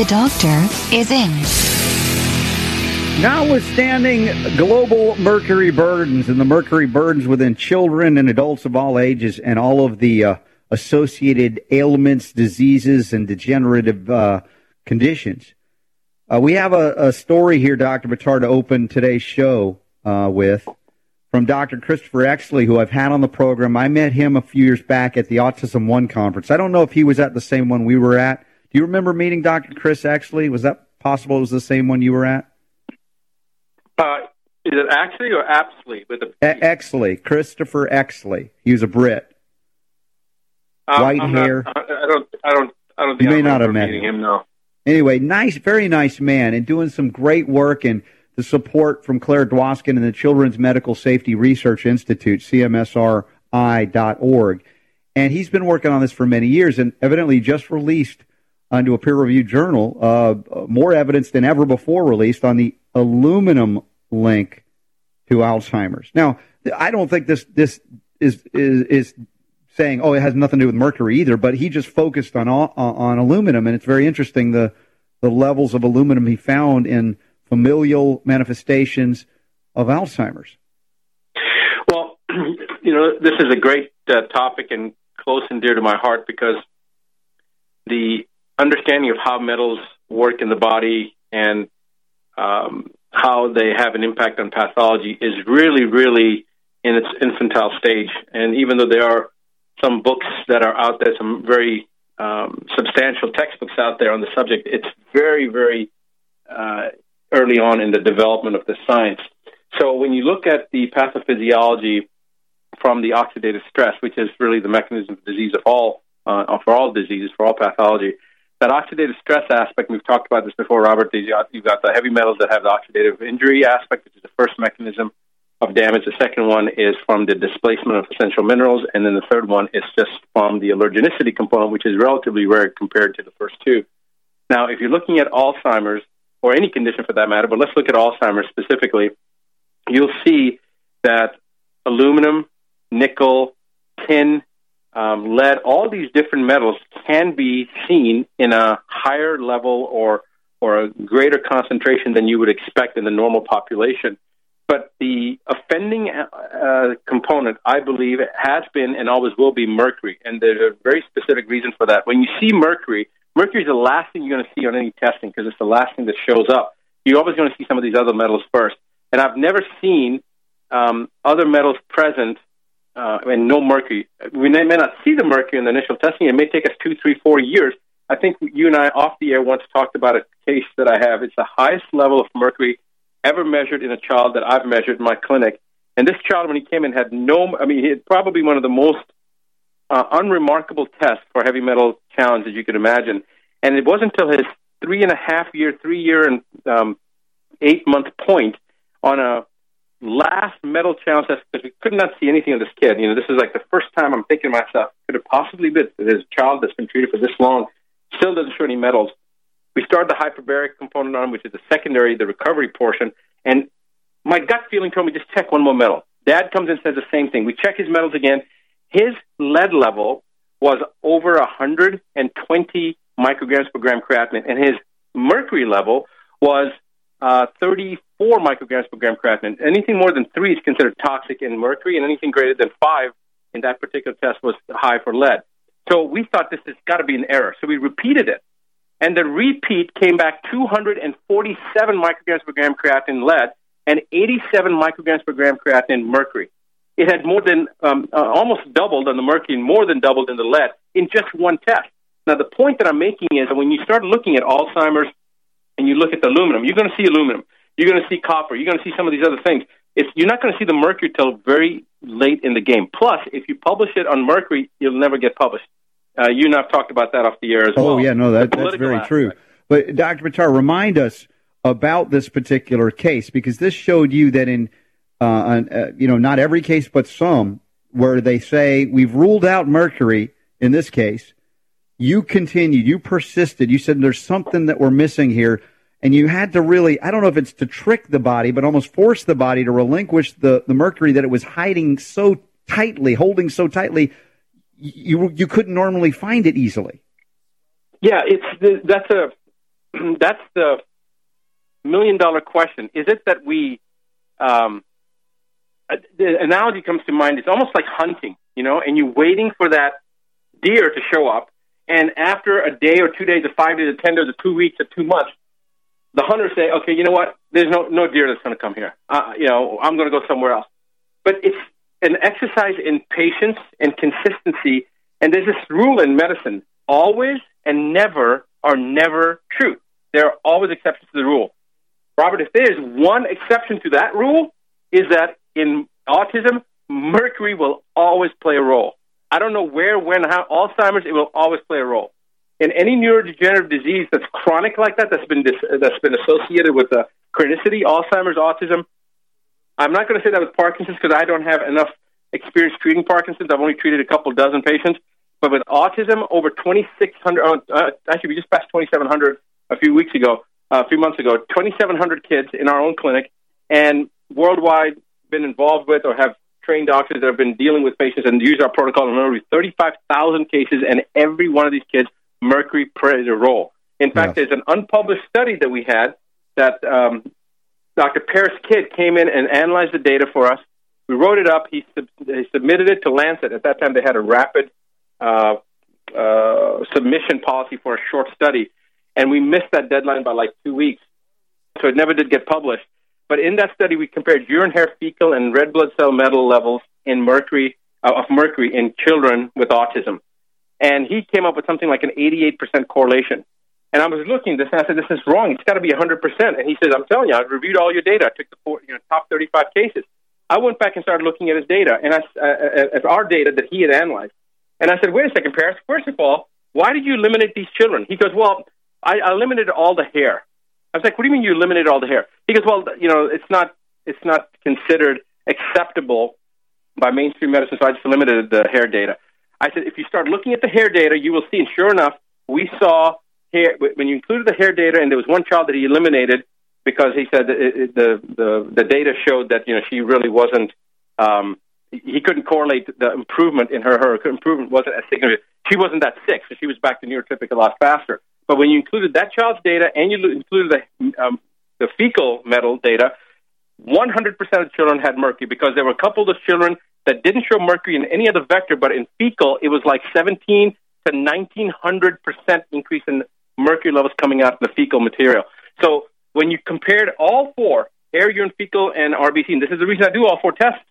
The doctor is in. Notwithstanding global mercury burdens and the mercury burdens within children and adults of all ages and all of the uh, associated ailments, diseases, and degenerative uh, conditions, uh, we have a, a, story here, Dr. Buttar, to open today's show uh, with from Dr. Christopher Exley, who I've had on the program. I met him a few years back at the Autism One conference. I don't know if he was at the same one we were at. Do you remember meeting Dr. Chris actually? Was that possible? It was the same one you were at? Uh, is it actually or Apsley with E- Exley, Christopher Exley. He was a Brit. Um, White I'm hair. Not, I don't. I don't. I don't think You may I not have met him. him. No. Anyway, nice, very nice man, and doing some great work and the support from Claire Dwoskin and the Children's Medical Safety Research Institute, CMSRI.org. And he's been working on this for many years and evidently just released onto a peer reviewed journal uh, more evidence than ever before released on the aluminum link to Alzheimer's. Now, I don't think this this is is, is saying, oh, it has nothing to do with mercury either, but he just focused on on, on aluminum, and it's very interesting the the levels of aluminum he found in familial manifestations of Alzheimer's. Well, you know, this is a great uh, topic and close and dear to my heart because the understanding of how metals work in the body and um, how they have an impact on pathology is really, really in its infantile stage. And even though there are some books that are out there, some very um, substantial textbooks out there on the subject, it's very, very uh, early on in the development of the science. So when you look at the pathophysiology from the oxidative stress, which is really the mechanism of disease of all uh, for all diseases, for all pathology, that oxidative stress aspect, we've talked about this before, Robert. You've got, the heavy metals that have the oxidative injury aspect, which is the first mechanism of damage. The second one is from the displacement of essential minerals, and then the third one is just from the allergenicity component, which is relatively rare compared to the first two. Now, if you're looking at Alzheimer's or any condition for that matter, but let's look at Alzheimer's specifically, you'll see that aluminum, nickel, tin, um, lead, all these different metals can be seen in a higher level or or a greater concentration than you would expect in the normal population. But the offending uh, component, I believe, has been and always will be mercury, and there's a very specific reason for that. When you see mercury, mercury is the last thing you're going to see on any testing because it's the last thing that shows up. You're always going to see some of these other metals first, and I've never seen um, other metals present uh, and no mercury. We may not see the mercury in the initial testing. It may take us two, three, four years. I think you and I off the air once talked about a case that I have. It's the highest level of mercury ever measured in a child that I've measured in my clinic. And this child, when he came in, had no, I mean, he had probably one of the most uh, unremarkable tests for heavy metal challenge that you could imagine. And it wasn't until his three and a half year, three year, and um, eight month point on a last metal challenge test because we could not see anything of this kid. You know, this is like the first time I'm thinking to myself, could it possibly be that his child that's been treated for this long still doesn't show any metals? We started the hyperbaric component on, which is the secondary, the recovery portion, and my gut feeling told me just check one more metal. Dad comes in and says the same thing. We check his metals again. His lead level was over 120 micrograms per gram creatinine, and his mercury level was uh, 34 micrograms per gram creatinine. Anything more than three is considered toxic in mercury, and anything greater than five in that particular test was high for lead. So we thought this has got to be an error. So we repeated it. And the repeat came back 247 micrograms per gram creatinine lead and 87 micrograms per gram creatinine mercury. It had more than um, uh, almost doubled on the mercury and more than doubled in the lead in just one test. Now, the point that I'm making is that when you start looking at Alzheimer's and you look at the aluminum, you're going to see aluminum. You're going to see copper. You're going to see some of these other things. It's, you're not going to see the mercury till very late in the game. Plus, if you publish it on mercury, you'll never get published. Uh, you and I've talked about that off the air as well. Oh yeah, no, that, that's very aspect. true. But Dr. Buttar, remind us about this particular case because this showed you that in, uh, uh, you know, not every case but some where they say we've ruled out mercury in this case. You continued, you persisted, you said there's something that we're missing here, and you had to really, I don't know if it's to trick the body, but almost force the body to relinquish the, the mercury that it was hiding so tightly, holding so tightly, you, you couldn't normally find it easily. Yeah, it's that's a that's the million dollar question. Is it that we um, uh, the analogy comes to mind? It's almost like hunting, you know, and you're waiting for that deer to show up, and after a day or two days, or five days, or ten days, or two weeks, or two months, the hunters say, "Okay, you know what? There's no no deer that's going to come here. Uh, you know, I'm going to go somewhere else." But it's an exercise in patience and consistency. And there's this rule in medicine: always and never are never true. There are always exceptions to the rule. Robert, if there is one exception to that rule, is that in autism, mercury will always play a role. I don't know where, when, how. Alzheimer's, it will always play a role. In any neurodegenerative disease that's chronic like that, that's been dis- that's been associated with uh, chronicity, Alzheimer's, autism. I'm not going to say that with Parkinson's because I don't have enough experience treating Parkinson's. I've only treated a couple dozen patients. But with autism, over 2,600, uh, actually, we just passed 2,700 a few weeks ago, uh, a few months ago, 2,700 kids in our own clinic, and worldwide been involved with or have trained doctors that have been dealing with patients and use our protocol. And remember, 35,000 cases, and every one of these kids, mercury played a role. In fact, there's an unpublished study that we had that um, Dr. Parris Kidd came in and analyzed the data for us. We wrote it up. He, sub- he submitted it to Lancet. At that time, they had a rapid uh, uh, submission policy for a short study, and we missed that deadline by like two weeks, so it never did get published. But in that study, we compared urine, hair, fecal, and red blood cell metal levels in mercury uh, of mercury in children with autism, and he came up with something like an 88% correlation. And I was looking at this, and I said, "This is wrong. It's got to be 100%." And he says, "I'm telling you, I reviewed all your data. I took the four, you know, top 35 cases. I went back and started looking at his data, and I, uh, at our data that he had analyzed. And I said, wait a second, Parris. First of all, why did you eliminate these children? He goes, well, I, I eliminated all the hair. I was like, what do you mean you eliminated all the hair? He goes, well, you know, it's not it's not considered acceptable by mainstream medicine, so I just eliminated the hair data. I said, if you start looking at the hair data, you will see, and sure enough, we saw hair when you included the hair data, and there was one child that he eliminated because he said it, it, the the the data showed that you know she really wasn't. Um, he couldn't correlate the improvement in her. Her improvement wasn't as significant. She wasn't that sick, so she was back to neurotypic a lot faster. But when you included that child's data and you included the um, the fecal metal data, 100% of children had mercury because there were a couple of children that didn't show mercury in any other vector, but in fecal it was like 17 to 1900 percent increase in mercury levels coming out of the fecal material. So when you compared all four, air, urine, fecal, and RBC, and this is the reason I do all four tests,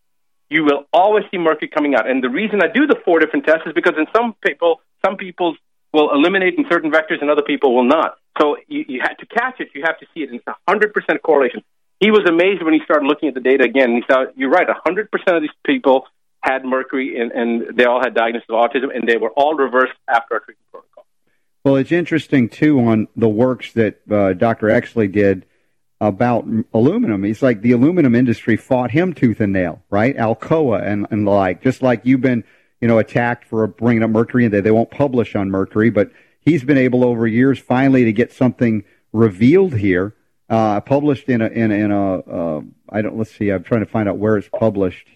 you will always see mercury coming out. And the reason I do the four different tests is because in some people, some people will eliminate in certain vectors and other people will not. So you, you have to catch it. You have to see it. And it's a hundred percent correlation. He was amazed when he started looking at the data again. He saw, you're right, a hundred percent of these people had mercury and, and they all had diagnosis of autism and they were all reversed after our treatment protocol. Well, it's interesting too on the works that uh, Dr. Exley did about aluminum. He's like the aluminum industry fought him tooth and nail, right? Alcoa and, and the like. Just like you've been, you know, attacked for bringing up mercury, and they they won't publish on mercury, but he's been able over years finally to get something revealed here, uh, published in a in a, in a uh, I don't let's see, I'm trying to find out where it's published.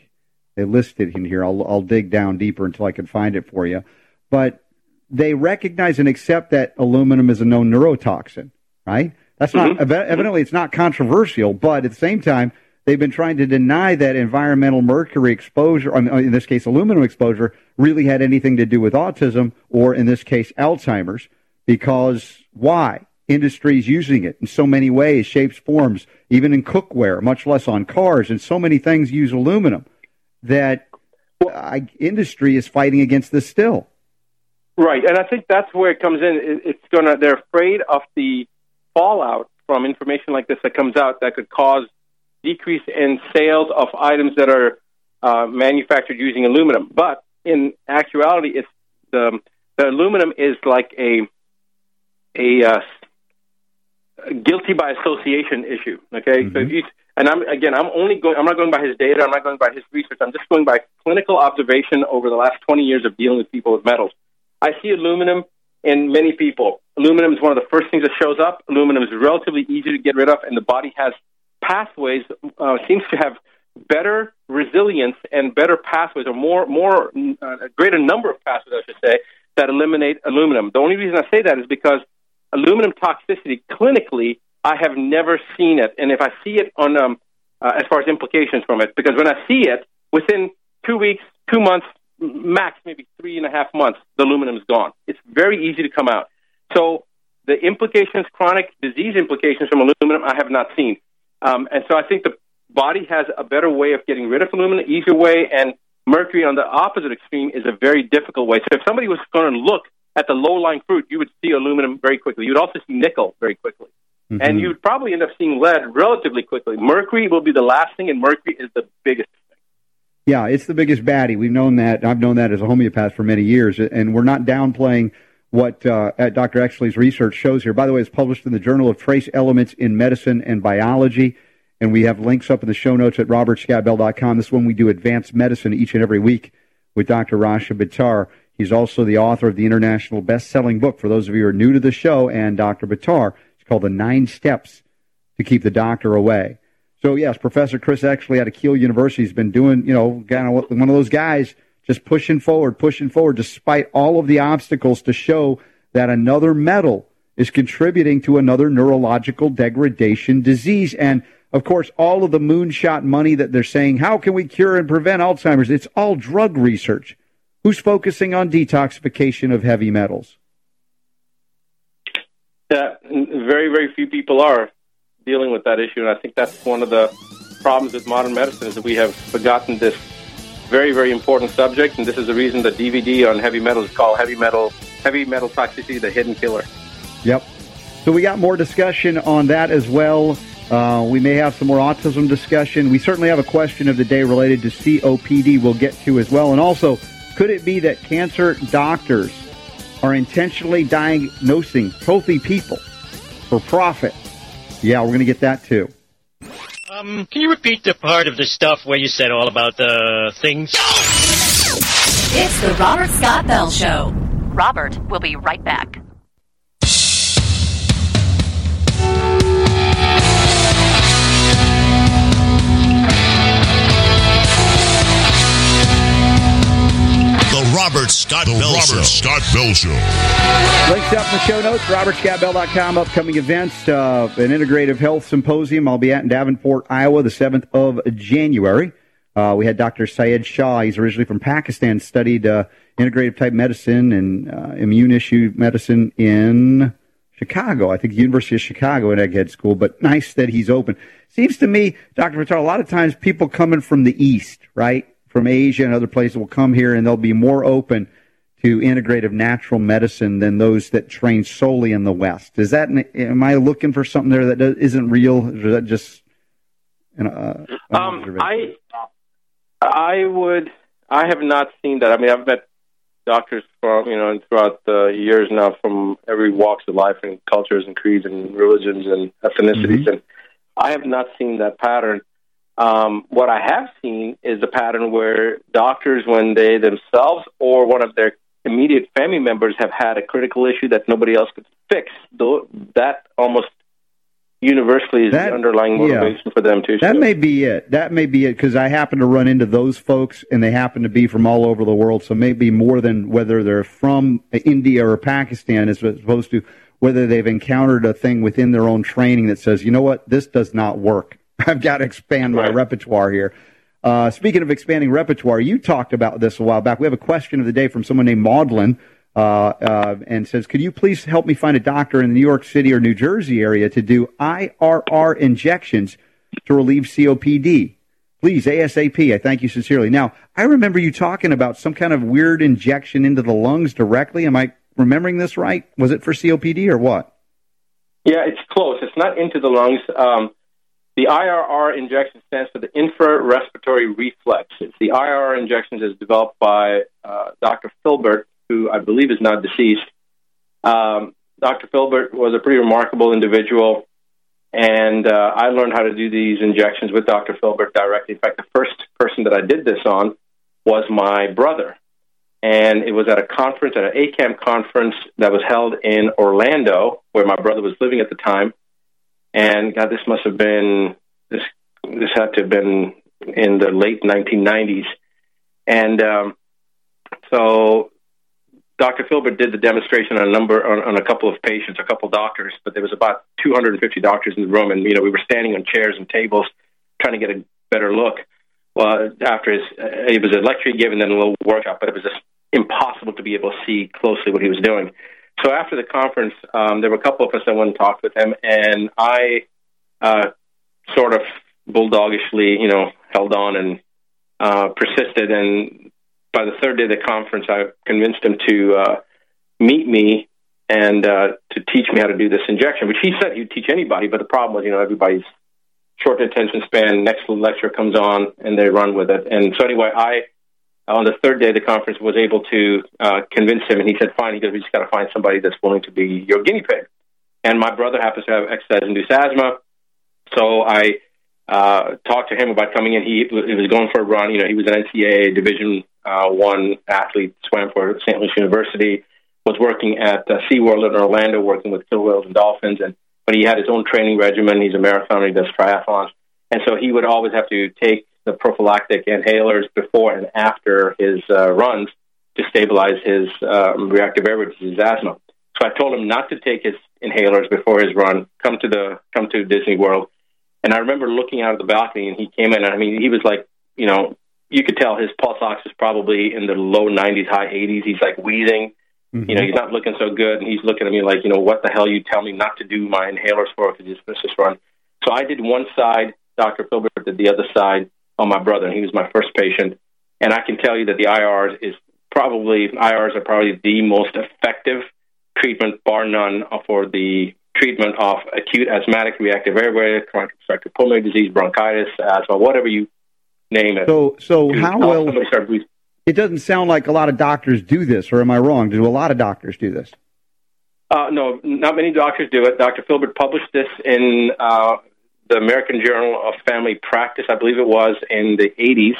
They list it in here. I'll I'll dig down deeper until I can find it for you, but they recognize and accept that aluminum is a known neurotoxin, right? That's not ev- evidently it's not controversial, but at the same time, they've been trying to deny that environmental mercury exposure, mean, in this case, aluminum exposure, really had anything to do with autism or, in this case, Alzheimer's. Because why? Industry's using it in so many ways, shapes, forms, even in cookware, much less on cars, and so many things use aluminum that uh, industry is fighting against this still. Right, and I think that's where it comes in. It's gonna. They're afraid of the fallout from information like this that comes out that could cause decrease in sales of items that are uh, manufactured using aluminum. But in actuality, it's the the aluminum is like a a uh, guilty by association issue. Okay, so if you and I'm again, I'm only going. I'm not going by his data. I'm not going by his research. I'm just going by clinical observation over the last 20 years of dealing with people with metals. I see aluminum in many people. Aluminum is one of the first things that shows up. Aluminum is relatively easy to get rid of, and the body has pathways. Uh, seems to have better resilience and better pathways, or more, more uh, a greater number of pathways, I should say, that eliminate aluminum. The only reason I say that is because aluminum toxicity clinically, I have never seen it, and if I see it on um, uh, as far as implications from it, because when I see it within two weeks, two months, max maybe three and a half months, the aluminum is gone. It's very easy to come out. So the implications, chronic disease implications from aluminum, I have not seen, um, and so I think the body has a better way of getting rid of aluminum, easier way, and mercury on the opposite extreme is a very difficult way. So if somebody was going to look at the low-lying fruit, you would see aluminum very quickly. You would also see nickel very quickly. And you would probably end up seeing lead relatively quickly. Mercury will be the last thing, and mercury is the biggest. Thing. Yeah, it's the biggest baddie. We've known that. I've known that as a homeopath for many years, and we're not downplaying what uh, Dr. Exley's research shows here. By the way, it's published in the Journal of Trace Elements in Medicine and Biology, and we have links up in the show notes at robertscottbell.com. This is when we do advanced medicine each and every week with Dr. Rasha Buttar. He's also the author of the international best-selling book for those of you who are new to the show and Dr. Buttar. It's called The Nine Steps to Keep the Doctor Away. So yes, Professor Chris out of Keele University has been doing, you know, kind of one of those guys just pushing forward, pushing forward, despite all of the obstacles to show that another metal is contributing to another neurological degradation disease. And of course, all of the moonshot money that they're saying, how can we cure and prevent Alzheimer's? It's all drug research. Who's focusing on detoxification of heavy metals? that very, very few people are dealing with that issue, and I think that's one of the problems with modern medicine is that we have forgotten this very, very important subject, and this is the reason the DVD on heavy metal is called "Heavy Metal Heavy Metal Toxicity: The Hidden Killer." Yep. So we got more discussion on that as well. Uh, we may have some more autism discussion. We certainly have a question of the day related to COPD we'll get to as well. And also, could it be that cancer doctors are intentionally diagnosing healthy people for profit? Yeah, we're going to get that too. Um, can you repeat the part of the stuff where you said all about the things? It's the Robert Scott Bell Show. Robert will be right back. Robert Scott The Bell Robert Show. Scott Bell Show. Links up in the show notes, robertscottbell.com, upcoming events, uh, an integrative health symposium I'll be at in Davenport, Iowa, the 7th of January. Uh, we had Dr. Syed Shah. He's originally from Pakistan, studied uh, integrative type medicine and uh, immune issue medicine in Chicago. I think University of Chicago at Egghead School, but nice that he's open. Seems to me, Dr. Buttar, a lot of times people coming from the East, right, from Asia and other places will come here and they'll be more open to integrative natural medicine than those that train solely in the West. Is that, am I looking for something there that isn't real? Or is that just, an, uh, an Um? I I would I have not seen that. I mean, I've met doctors from you know throughout the years now from every walks of life and cultures and creeds and religions and ethnicities, and I have not seen that pattern. Um, what I have seen is a pattern where doctors, when they themselves or one of their immediate family members have had a critical issue that nobody else could fix, though that almost universally is That- the underlying yeah. motivation for them too. That may be it. That may be it because I happen to run into those folks, and they happen to be from all over the world. So maybe more than whether they're from India or Pakistan, is as opposed to whether they've encountered a thing within their own training that says, you know what, this does not work. I've got to expand my repertoire here. Uh, speaking of expanding repertoire, you talked about this a while back. We have a question of the day from someone named Maudlin, uh, uh, and says, "Could you please help me find a doctor in the New York City or New Jersey area to do IRR injections to relieve COPD? Please, ASAP. I thank you sincerely." Now, I remember you talking about some kind of weird injection into the lungs directly. Am I remembering this right? Was it for COPD or what? Yeah, it's close. It's not into the lungs. Um, the IRR injection stands for the infrarespiratory reflex. It's the IRR injections is developed by uh, Dr. Filbert who I believe is now deceased. Um, Dr. Filbert was a pretty remarkable individual, and uh, I learned how to do these injections with Dr. Filbert directly. In fact, the first person that I did this on was my brother, and it was at a conference, at an ACAM conference that was held in Orlando, where my brother was living at the time. And God, this must have been this. This had to have been in the late 1990s, and um, so Dr. Filbert did the demonstration on a number on, on a couple of patients, a couple doctors, but there was about 250 doctors in the room, and you know we were standing on chairs and tables trying to get a better look. Well, after his, uh, it was a lecture he gave and then a little workshop, but it was just impossible to be able to see closely what he was doing. So after the conference, um, there were a couple of us that went and talked with him, and I uh, sort of bulldogishly, you know, held on and uh, persisted. And by the third day of the conference, I convinced him to uh, meet me and uh, to teach me how to do this injection, which he said he'd teach anybody. But the problem was, you know, everybody's short attention span. Next lecture comes on, and they run with it. And so anyway, I on the third day of the conference was able to uh, convince him, and he said, "Fine." He goes, "We just got to find somebody that's willing to be your guinea pig." And my brother happens to have exercise-induced asthma, so I uh, talked to him about coming in. He, he was going for a run. You know, he was an NCAA Division uh, One athlete, swam for St. Louis University, was working at uh, SeaWorld in Orlando, working with killer whales and dolphins, and but he had his own training regimen. He's a marathoner. He does triathlons, and so he would always have to take the prophylactic inhalers before and after his uh, runs to stabilize his um, reactive airway disease asthma. So I told him not to take his inhalers before his run. Come to the come to Disney World, and I remember looking out of the balcony, and he came in. And I mean, he was like, you know, you could tell his pulse ox was probably in the low 90s, high 80s. He's like wheezing. Mm-hmm. You know, he's not looking so good, and he's looking at me like, you know, what the hell you tell me not to do my inhalers for if you just miss this run. So I did one side. Dr. Filbert did the other side on my brother, and he was my first patient. And I can tell you that the IRs is probably IRs are probably the most effective treatment, bar none, for the treatment of acute asthmatic reactive airway, chronic obstructive pulmonary disease, bronchitis, asthma, whatever you name it. So, so how help will somebody start breathing. it doesn't sound like a lot of doctors do this, or am I wrong? Do a lot of doctors do this? Uh, no, not many doctors do it. Dr. Filbert published this in uh, the American Journal of Family Practice, I believe it was, in the 80s.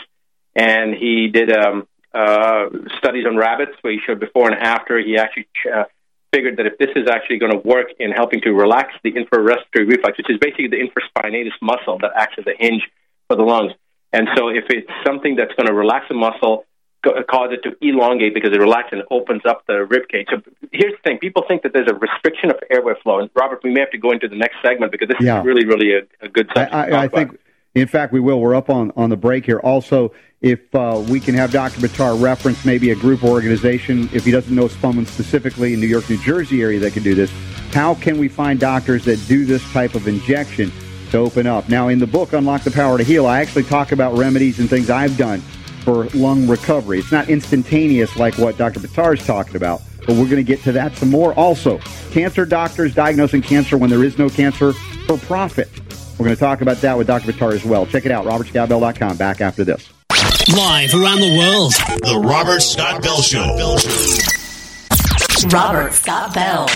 And he did um, uh, studies on rabbits where he showed before and after. He actually uh, figured that if this is actually going to work in helping to relax the infrarespiratory reflex, which is basically the infraspinatus muscle that acts as a hinge for the lungs. And so if it's something that's going to relax the muscle, cause it to elongate because it relaxes and opens up the rib cage. So here's the thing: people think that there's a restriction of airway flow. And Robert, we may have to go into the next segment because this Yeah. is really, really a, a good I, subject. I, I think, in fact, we will. We're up on, on the break here. Also, if uh, we can have Dr. Buttar reference maybe a group or organization, if he doesn't know someone specifically in New York, New Jersey area that can do this, how can we find doctors that do this type of injection to open up? Now, in the book, Unlock the Power to Heal, I actually talk about remedies and things I've done for lung recovery. It's not instantaneous like what Dr. Buttar is talking about, but we're going to get to that some more. Also, cancer doctors diagnosing cancer when there is no cancer for profit. We're going to talk about that with Dr. Buttar as well. Check it out, robertscottbell.com. Back after this. Live around the world. The Robert Scott Bell Show. Robert Scott Bell.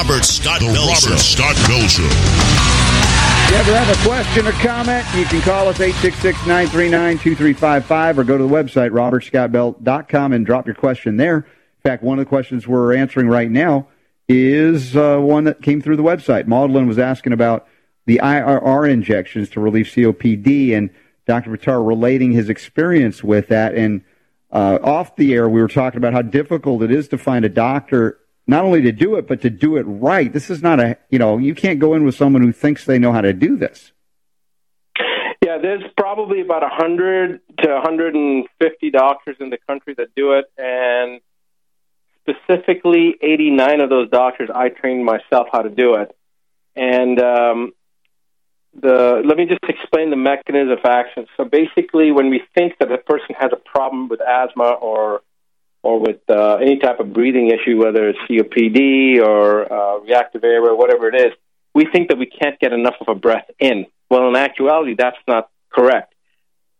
Robert Scott Bell Show. Scott Bell Show. If you ever have a question or comment, you can call us 866-939-2355 or go to the website, robertscottbell.com and drop your question there. In fact, one of the questions we're answering right now is uh, one that came through the website. Maudlin was asking about the IRR injections to relieve COPD and Dr. Buttar relating his experience with that. And uh, off the air, we were talking about how difficult it is to find a doctor not only to do it, but to do it right. This is not a, you know, you can't go in with someone who thinks they know how to do this. Yeah, there's probably about 100 to 150 doctors in the country that do it, and specifically 89 of those doctors I trained myself how to do it. And um, the let me just explain the mechanism of action. So basically, when we think that a person has a problem with asthma or or with uh, any type of breathing issue, whether it's COPD or uh, reactive airway, whatever it is, we think that we can't get enough of a breath in. Well, in actuality, that's not correct.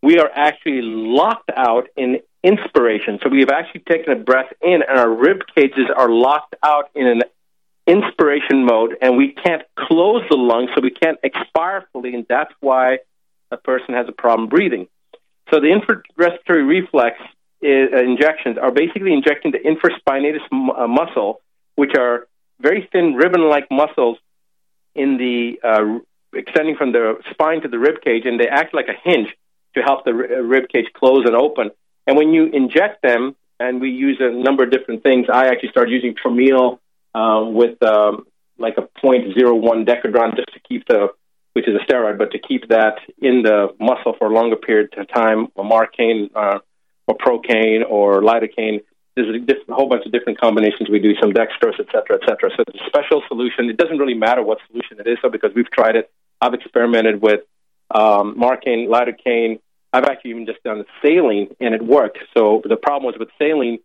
We are actually locked out in inspiration. So we have actually taken a breath in, and our rib cages are locked out in an inspiration mode, and we can't close the lungs, so we can't expire fully, and that's why a person has a problem breathing. So the infrarespiratory reflex is, uh, injections are basically injecting the infraspinatus m- uh, muscle, which are very thin ribbon-like muscles in the uh, extending from the spine to the rib cage, and they act like a hinge to help the r- rib cage close and open. And when you inject them, and we use a number of different things, I actually started using Traumeel um, with um, like a 0.01 decadron just to keep the, which is a steroid, but to keep that in the muscle for a longer period of time, Marcaine, uh, or Procaine, or lidocaine. There's a, whole bunch of different combinations we do, some dextrose, et cetera, et cetera. So it's a special solution. It doesn't really matter what solution it is, so because we've tried it. I've experimented with um, Marcaine, lidocaine. I've actually even just done saline, and it worked. So the problem was with saline,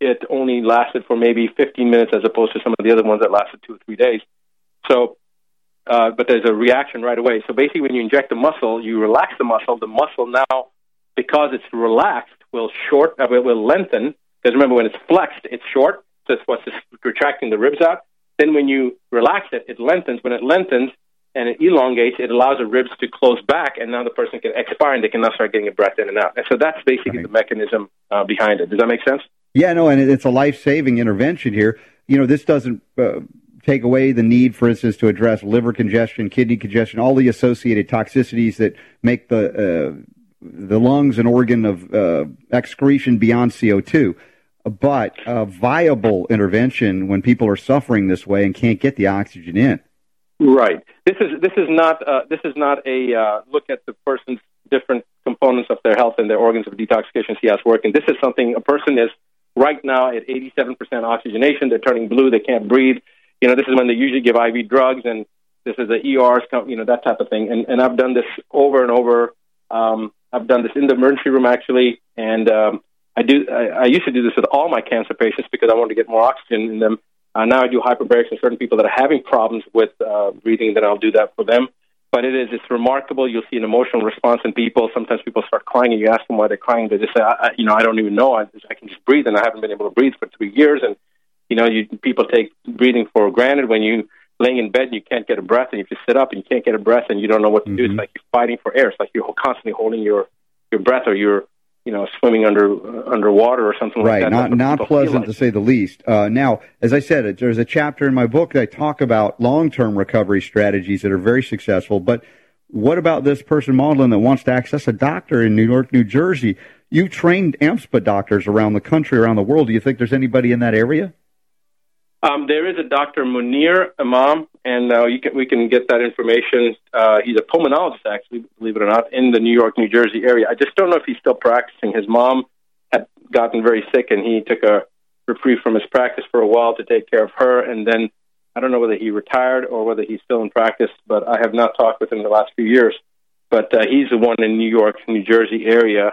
it only lasted for maybe 15 minutes as opposed to some of the other ones that lasted two or three days. So, uh, but there's a reaction right away. So basically, when you inject the muscle, you relax the muscle. The muscle now, because it's relaxed, will short, uh, will lengthen. Because remember, when it's flexed, it's short. So it's what's retracting the ribs out. Then when you relax it, it lengthens. When it lengthens and it elongates, it allows the ribs to close back, and now the person can expire and they can now start getting a breath in and out. And so that's basically the mechanism uh, behind it. Does that make sense? Yeah, no, and it's a life saving intervention here. You know, this doesn't uh, take away the need, for instance, to address liver congestion, kidney congestion, all the associated toxicities that make the uh, the lungs an organ of uh, excretion beyond CO2. But a viable intervention when people are suffering this way and can't get the oxygen in. Right. This is this is not uh, this is not a uh, look at the person's different components of their health and their organs of detoxification. See how it's working. This is something a person is right now at 87% oxygenation. They're turning blue. They can't breathe. You know, this is when they usually give IV drugs, and this is the ERs, you know, that type of thing. And and I've done this over and over. Um, I've done this in the emergency room actually, and um, I do. I, I used to do this with all my cancer patients because I wanted to get more oxygen in them. Uh, now I do hyperbarics in certain people that are having problems with uh, breathing. Then I'll do that for them. But it is it's remarkable. You'll see an emotional response in people. Sometimes people start crying, and you ask them why they're crying. They just say, I, I, "You know, I don't even know. I, I can just breathe, and I haven't been able to breathe for three years." And you know, you people take breathing for granted when you laying in bed and you can't get a breath, and if you sit up and you can't get a breath, and you don't know what to mm-hmm. do. It's like you're fighting for air. It's like you're constantly holding your your breath, or you're you know, swimming under uh, underwater or something right, like that. Right, not not pleasant like. to say the least. Uh, now, as I said, there's a chapter in my book that I talk about long term recovery strategies that are very successful. But what about this person Maudlin that wants to access a doctor in New York, New Jersey? You've trained AMSPA doctors around the country, around the world. Do you think there's anybody in that area? Um, there is a Dr. Munir Imam, and uh, you can, we can get that information. Uh, he's a pulmonologist, actually, believe it or not, in the New York, New Jersey area. I just don't know if he's still practicing. His mom had gotten very sick, and he took a reprieve from his practice for a while to take care of her. And then I don't know whether he retired or whether he's still in practice, but I have not talked with him in the last few years. But uh, he's the one in New York, New Jersey area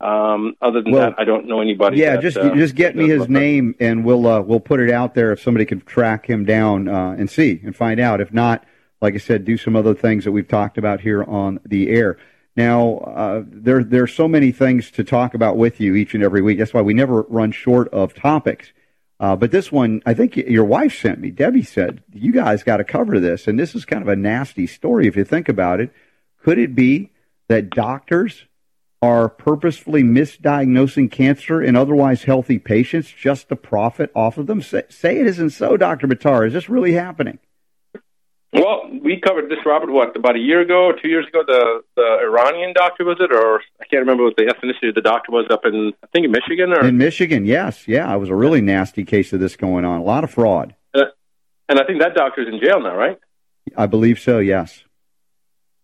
um, other than Well, that, I don't know anybody. Yeah, that, just uh, just get me his name, and we'll uh, we'll put it out there if somebody can track him down uh, and see and find out. If not, like I said, do some other things that we've talked about here on the air. Now, uh, there there's so many things to talk about with you each and every week. That's why we never run short of topics. Uh, but this one, I think your wife sent me. Debbie said you guys got to cover this, and this is kind of a nasty story if you think about it. Could it be that doctors are purposefully misdiagnosing cancer in otherwise healthy patients just to profit off of them? Say, say it isn't so, Dr. Buttar. Is this really happening? Well, we covered this, Robert, what, about a year ago, two years ago? The the Iranian doctor, was it? Or I can't remember what the ethnicity of the doctor was up in, I think, in Michigan? or In Michigan, yes. Yeah, it was a really nasty case of this going on. A lot of fraud. Uh, and I think that doctor's in jail now, right? I believe so, yes.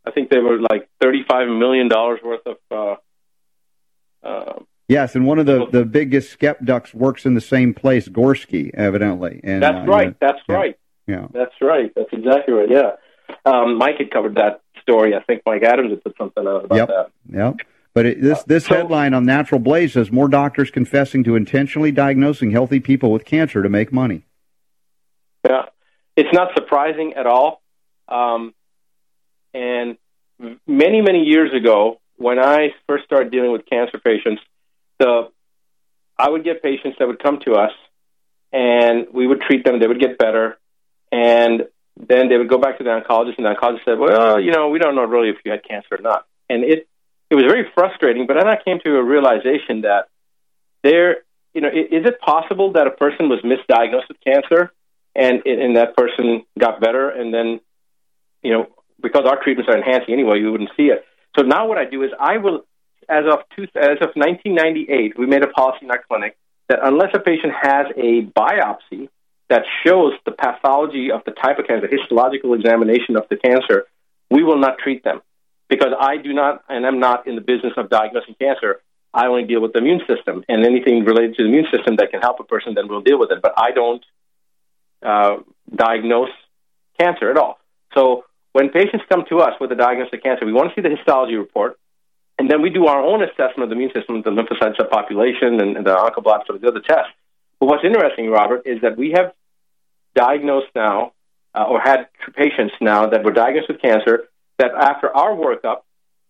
I think they were like $35 million worth of. Uh, uh, Yes, and one of the, the biggest skepducks works in the same place, Gorski, evidently. And that's uh, right. That's yeah, right. Yeah. That's right. That's exactly right. Yeah. Um, Mike had covered that story. I think Mike Adams had put something out about Yep. that. Yep. But it, this this headline on Natural Blaze says more doctors confessing to intentionally diagnosing healthy people with cancer to make money. Yeah, it's not surprising at all. Um, and many many years ago, when I first started dealing with cancer patients, the I would get patients that would come to us, and we would treat them. They would get better, and then they would go back to the oncologist, and the oncologist said, "Well, you know, we don't know really if you had cancer or not." And it it was very frustrating. But then I came to a realization that there, you know, is it possible that a person was misdiagnosed with cancer, and and that person got better, and then, you know, because our treatments are enhancing anyway, you wouldn't see it. So now what I do is I will, as of two, as of 1998, we made a policy in our clinic that unless a patient has a biopsy that shows the pathology of the type of cancer, histological examination of the cancer, we will not treat them because I do not, and I'm not in the business of diagnosing cancer. I only deal with the immune system, and anything related to the immune system that can help a person, then we'll deal with it. But I don't uh, diagnose cancer at all. So when patients come to us with a diagnosis of cancer, we want to see the histology report, and then we do our own assessment of the immune system, the lymphocyte subpopulation, and, and the oncoblasts, or the other tests. But what's interesting, Robert, is that we have diagnosed now, uh, or had patients now that were diagnosed with cancer that after our workup,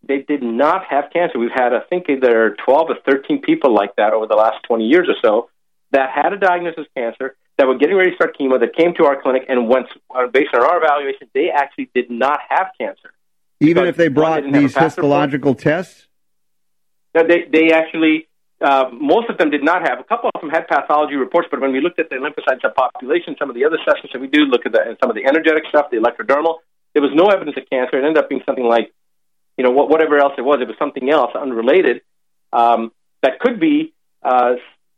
they did not have cancer. We've had, I think, are 12 or 13 people like that over the last 20 years or so that had a diagnosis of cancer, that were getting ready to start chemo, that came to our clinic, and once, uh, based on our evaluation, they actually did not have cancer. Even if they brought these histological tests, No, they they actually uh, most of them did not have. A couple of them had pathology reports, but when we looked at the lymphocyte subpopulation, some of the other assessments that we do look at the, and some of the energetic stuff, the electrodermal, there was no evidence of cancer. It ended up being something like, you know, what, whatever else it was. It was something else unrelated um, that could be uh,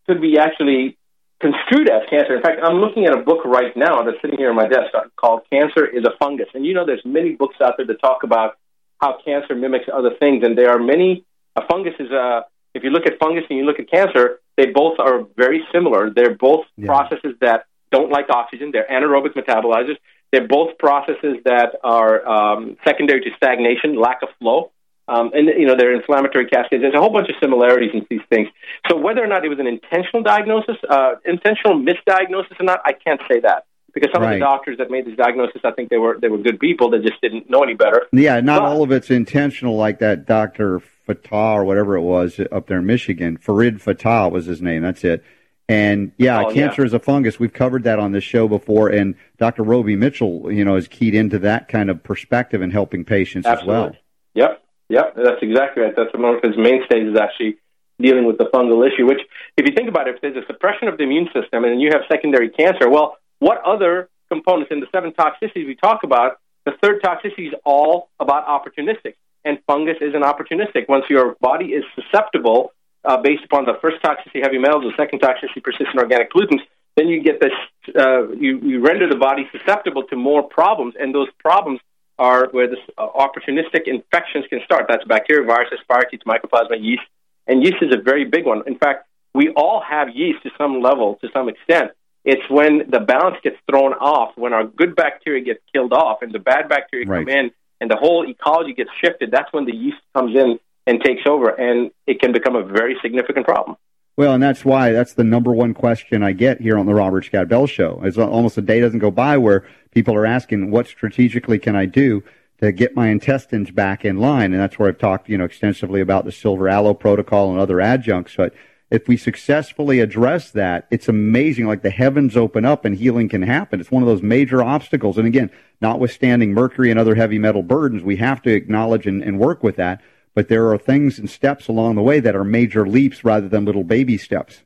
could be actually construed as cancer. In fact, I'm looking at a book right now that's sitting here on my desk called "Cancer is a Fungus," and you know, there's many books out there that talk about how cancer mimics other things, and there are many. A fungus is a if you look at fungus and you look at cancer, they both are very similar. They're both processes that don't like oxygen. They're anaerobic metabolizers. They're both processes that are um, secondary to stagnation, lack of flow. Um, and you know they're inflammatory cascades. There's a whole bunch of similarities in these things. So whether or not it was an intentional diagnosis, uh, intentional misdiagnosis or not, I can't say that because some of the doctors that made this diagnosis, I think they were they were good people that just didn't know any better. yeah, not all of it's intentional, like that Doctor Fata or whatever it was up there in Michigan. Farid Fata was his name. That's it. And yeah, Oh, cancer yeah. is a fungus. We've covered that on this show before, and Dr. Roby Mitchell, you know, is keyed into that kind of perspective in helping patients as well. Yep, yep, that's exactly right. That's one of his mainstays is actually dealing with the fungal issue. Which, if you think about it, if there's a suppression of the immune system and you have secondary cancer, well, what other components in the seven toxicities we talk about? The third toxicity is all about opportunistic, and fungus is an opportunistic. Once your body is susceptible, uh, based upon the first toxicity, heavy metals, the second toxicity, persistent organic pollutants, then you get this. Uh, you, you render the body susceptible to more problems, and those problems are where this uh, opportunistic infections can start. That's bacteria, viruses, spirochetes, mycoplasma, yeast, and yeast is a very big one. In fact, we all have yeast to some level, to some extent. It's when the balance gets thrown off, when our good bacteria gets killed off, and the bad bacteria come in, and the whole ecology gets shifted. That's when the yeast comes in and takes over, and it can become a very significant problem. Well, and that's why that's the number one question I get here on the Robert Scott Bell Show. It's almost a day doesn't go by where people are asking, "What strategically can I do to get my intestines back in line?" And that's where I've talked, you know, extensively about the silver aloe protocol and other adjuncts. But if we successfully address that, it's amazing. Like the heavens open up and healing can happen. It's one of those major obstacles. And again, notwithstanding mercury and other heavy metal burdens, we have to acknowledge and, and work with that. But there are things and steps along the way that are major leaps rather than little baby steps.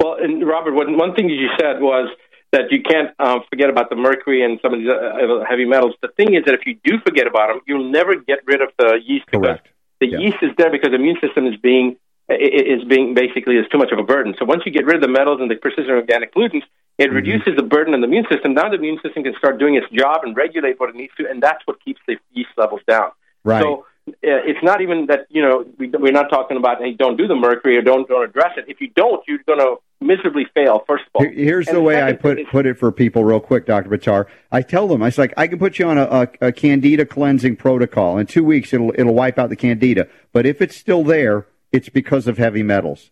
Well, and Robert, one, one thing you said was that you can't uh, forget about the mercury and some of these uh, heavy metals. The thing is that if you do forget about them, you'll never get rid of the yeast because the yeast is there because the immune system is being is being basically is too much of a burden. So once you get rid of the metals and the persistent organic pollutants, it reduces the burden on the immune system. Now the immune system can start doing its job and regulate what it needs to, and that's what keeps the yeast levels down. Right. So Uh, it's not even that you know we, we're not talking about hey don't do the mercury or don't don't address it. If you don't, you're going to miserably fail. First of all, Here's And the way I put put it for people, real quick, Doctor Buttar. I tell them, I was like, I can put you on a, a, a candida cleansing protocol. In two weeks, it'll it'll wipe out the candida. But if it's still there, it's because of heavy metals.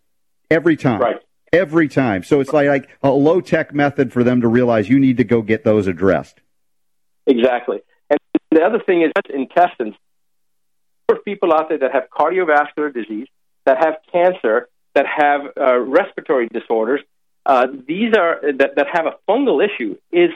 Every time, Right. Every time. So it's like, like a low tech method for them to realize you need to go get those addressed. Exactly. And the other thing is that's intestines. Are people out there that have cardiovascular disease, that have cancer, that have uh, respiratory disorders. Uh, these are that, that have a fungal issue is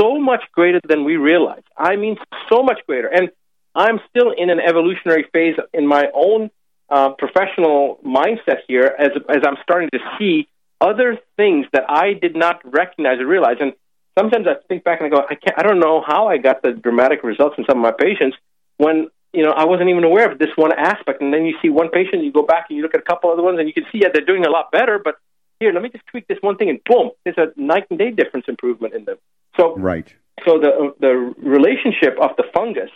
so much greater than we realize. I mean, so much greater. And I'm still in an evolutionary phase in my own uh, professional mindset here as as I'm starting to see other things that I did not recognize or realize. And sometimes I think back and I go, I can't, I don't know how I got the dramatic results in some of my patients when you know I wasn't even aware of this one aspect. And then you see one patient, you go back and you look at a couple other ones, and you can see yeah they're doing a lot better. But here, let me just tweak this one thing, and boom, there's a night and day difference improvement in them. So Right. so the the relationship of the fungus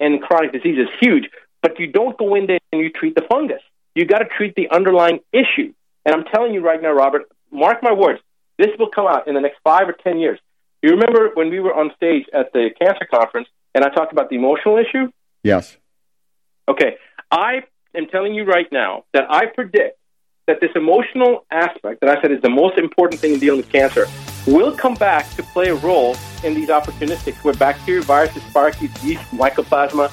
and chronic disease is huge, but you don't go in there and you treat the fungus. You got to treat the underlying issue. And I'm telling you right now, Robert, mark my words, this will come out in the next five or ten years. You remember when we were on stage at the cancer conference and I talked about the emotional issue? Yes. Okay, I am telling you right now that I predict that this emotional aspect that I said is the most important thing in dealing with cancer will come back to play a role in these opportunistic where bacteria, viruses, spirochetes, yeast, mycoplasma,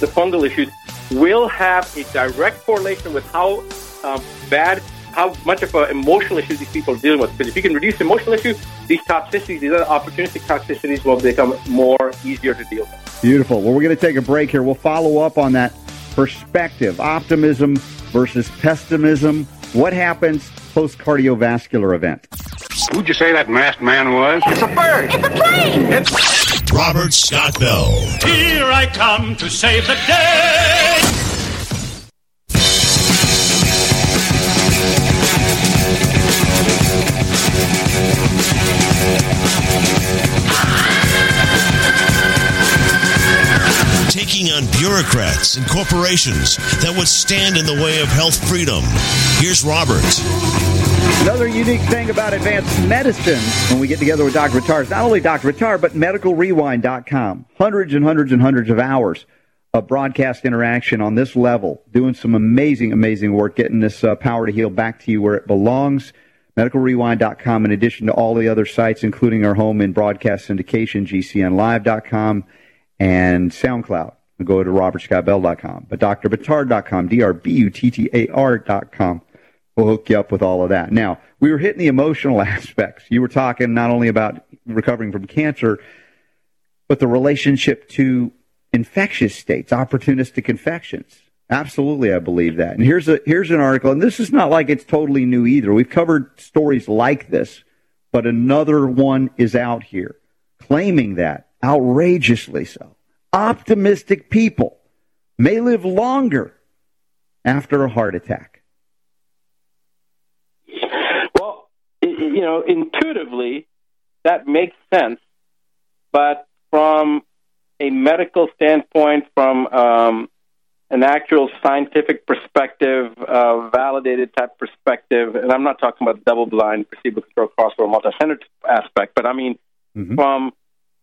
the fungal issues will have a direct correlation with how um, bad, how much of an emotional issue these people are dealing with. Because if you can reduce emotional issues, these toxicities, these other opportunistic toxicities will become more easier to deal with. Beautiful. Well, we're going to take a break here. We'll follow up on that perspective optimism versus pessimism. What happens post cardiovascular event? Who'd you say that masked man was? It's a bird. It's a plane! It's Robert Scott Bell. Here I come to save the day. Bureaucrats and corporations that would stand in the way of health freedom. Here's Robert. Another unique thing about advanced medicine when we get together with Dr. Buttar is not only Dr. Buttar, but medicalrewind.com. Hundreds and hundreds and hundreds of hours of broadcast interaction on this level, doing some amazing, amazing work, getting this uh, power to heal back to you where it belongs. MedicalRewind.com, in addition to all the other sites, including our home in broadcast syndication, GCNlive.com, and SoundCloud. Go to robertscottbell.com. But drbuttar.com, D-R-B-U-T-T-A-R.com will hook you up with all of that. Now, we were hitting the emotional aspects. You were talking not only about recovering from cancer, but the relationship to infectious states, opportunistic infections. Absolutely, I believe that. And here's a here's an article, and this is not like it's totally new either. We've covered stories like this, but another one is out here claiming that outrageously so. Optimistic people may live longer after a heart attack. Well, you know, intuitively, that makes sense, but from a medical standpoint, from um, an actual scientific perspective, uh, validated type perspective, and I'm not talking about double-blind, placebo-controlled, crossover, multi-centered aspect, but I mean from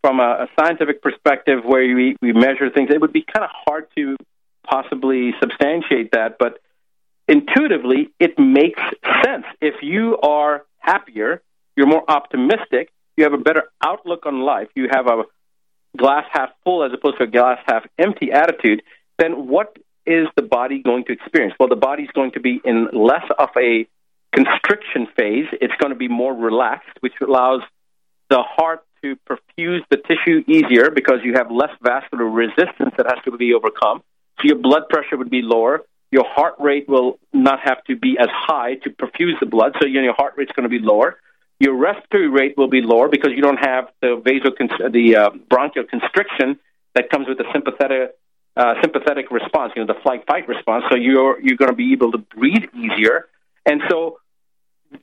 from a, a scientific perspective where we, we measure things, it would be kind of hard to possibly substantiate that, but intuitively, it makes sense. If you are happier, you're more optimistic, you have a better outlook on life, you have a glass half full as opposed to a glass half empty attitude, then what is the body going to experience? Well, the body's going to be in less of a constriction phase. It's going to be more relaxed, which allows the heart to perfuse the tissue easier because you have less vascular resistance that has to be overcome. So your blood pressure would be lower. Your heart rate will not have to be as high to perfuse the blood, so your heart rate's going to be lower. Your respiratory rate will be lower because you don't have the vasocon- the uh, bronchial constriction that comes with the sympathetic uh, sympathetic response, you know, the flight fight response. So you're you're going to be able to breathe easier, and so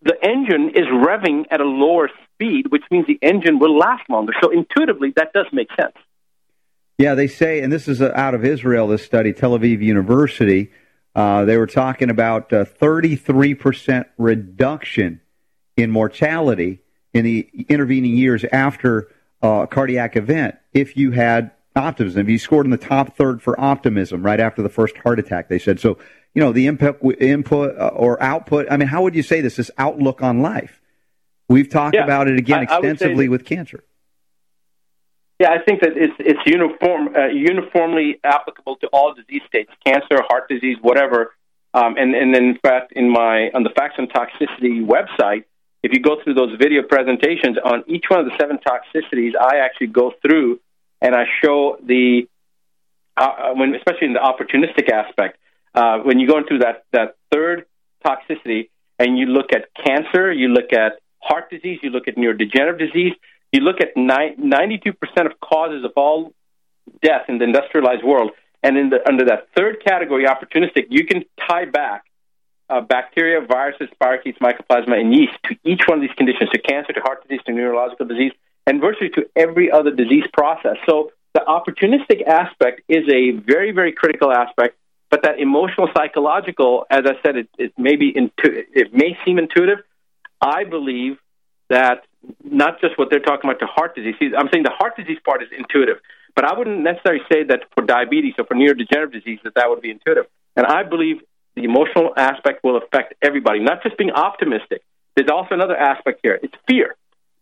the engine is revving at a lower speed, which means the engine will last longer. So intuitively, that does make sense. Yeah, they say, and this is uh, out of Israel, this study, Tel Aviv University. Uh, they were talking about uh, 33% reduction in mortality in the intervening years after uh, a cardiac event if you had optimism. If you scored in the top third for optimism right after the first heart attack, they said. So, you know, the input, input uh, or output, I mean, how would you say this, this outlook on life? We've talked Yeah, about it again I- I extensively that- with cancer. Yeah, I think that it's it's uniform uh, uniformly applicable to all disease states, cancer, heart disease, whatever. Um, and and then in fact, in my on the facts and toxicity website, if you go through those video presentations on each one of the seven toxicities, I actually go through and I show the uh, when especially in the opportunistic aspect uh, when you go into that that third toxicity and you look at cancer, you look at heart disease, you look at neurodegenerative disease, you look at ninety-two percent of causes of all death in the industrialized world, and in the under that third category, opportunistic, you can tie back uh, bacteria, viruses, spirochetes, mycoplasma, and yeast to each one of these conditions, to cancer, to heart disease, to neurological disease, and virtually to every other disease process. So the opportunistic aspect is a very, very critical aspect. But that emotional, psychological, as I said, it, it may be intu- it may seem intuitive. I believe that not just what they're talking about to heart disease. I'm saying the heart disease part is intuitive, but I wouldn't necessarily say that for diabetes or for neurodegenerative disease that that would be intuitive. And I believe the emotional aspect will affect everybody, not just being optimistic. There's also another aspect here. It's fear.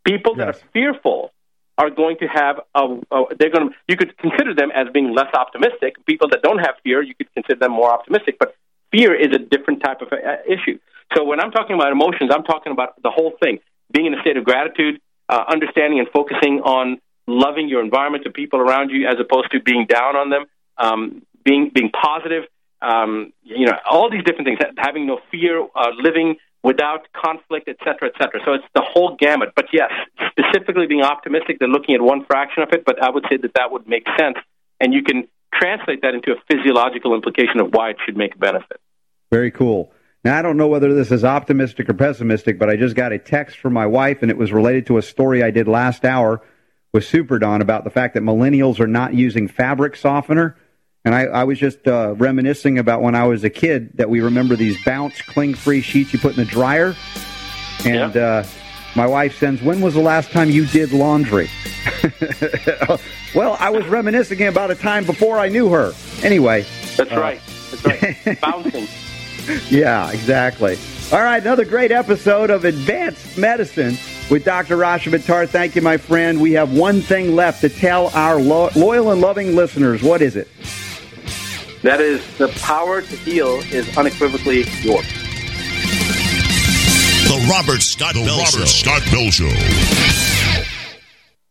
People that are fearful are going to have a, a they're going to you could consider them as being less optimistic. People that don't have fear, you could consider them more optimistic. But fear is a different type of uh, issue. So when I'm talking about emotions, I'm talking about the whole thing: being in a state of gratitude, uh, understanding and focusing on loving your environment, the people around you, as opposed to being down on them. Um, being being positive, um, you know, all these different things. Having no fear, uh, living without conflict, et cetera, et cetera. So it's the whole gamut. But yes, specifically being optimistic, they're looking at one fraction of it, but I would say that that would make sense. And you can translate that into a physiological implication of why it should make a benefit. Very cool. Now, I don't know whether this is optimistic or pessimistic, but I just got a text from my wife, and it was related to a story I did last hour with Super Don about the fact that millennials are not using fabric softener. And I, I was just uh, reminiscing about when I was a kid that we remember these bounce, cling free sheets you put in the dryer. And uh, my wife sends, When was the last time you did laundry? well, I was reminiscing about a time before I knew her. Anyway. That's uh, right. That's right. Bouncing. Yeah, exactly. All right, another great episode of Advanced Medicine with Dr. Rasha Buttar. Thank you, my friend. We have one thing left to tell our lo- loyal and loving listeners. What is it? That is, the power to heal is unequivocally yours. The Robert Scott Bell Robert Show. Scott Bell Show.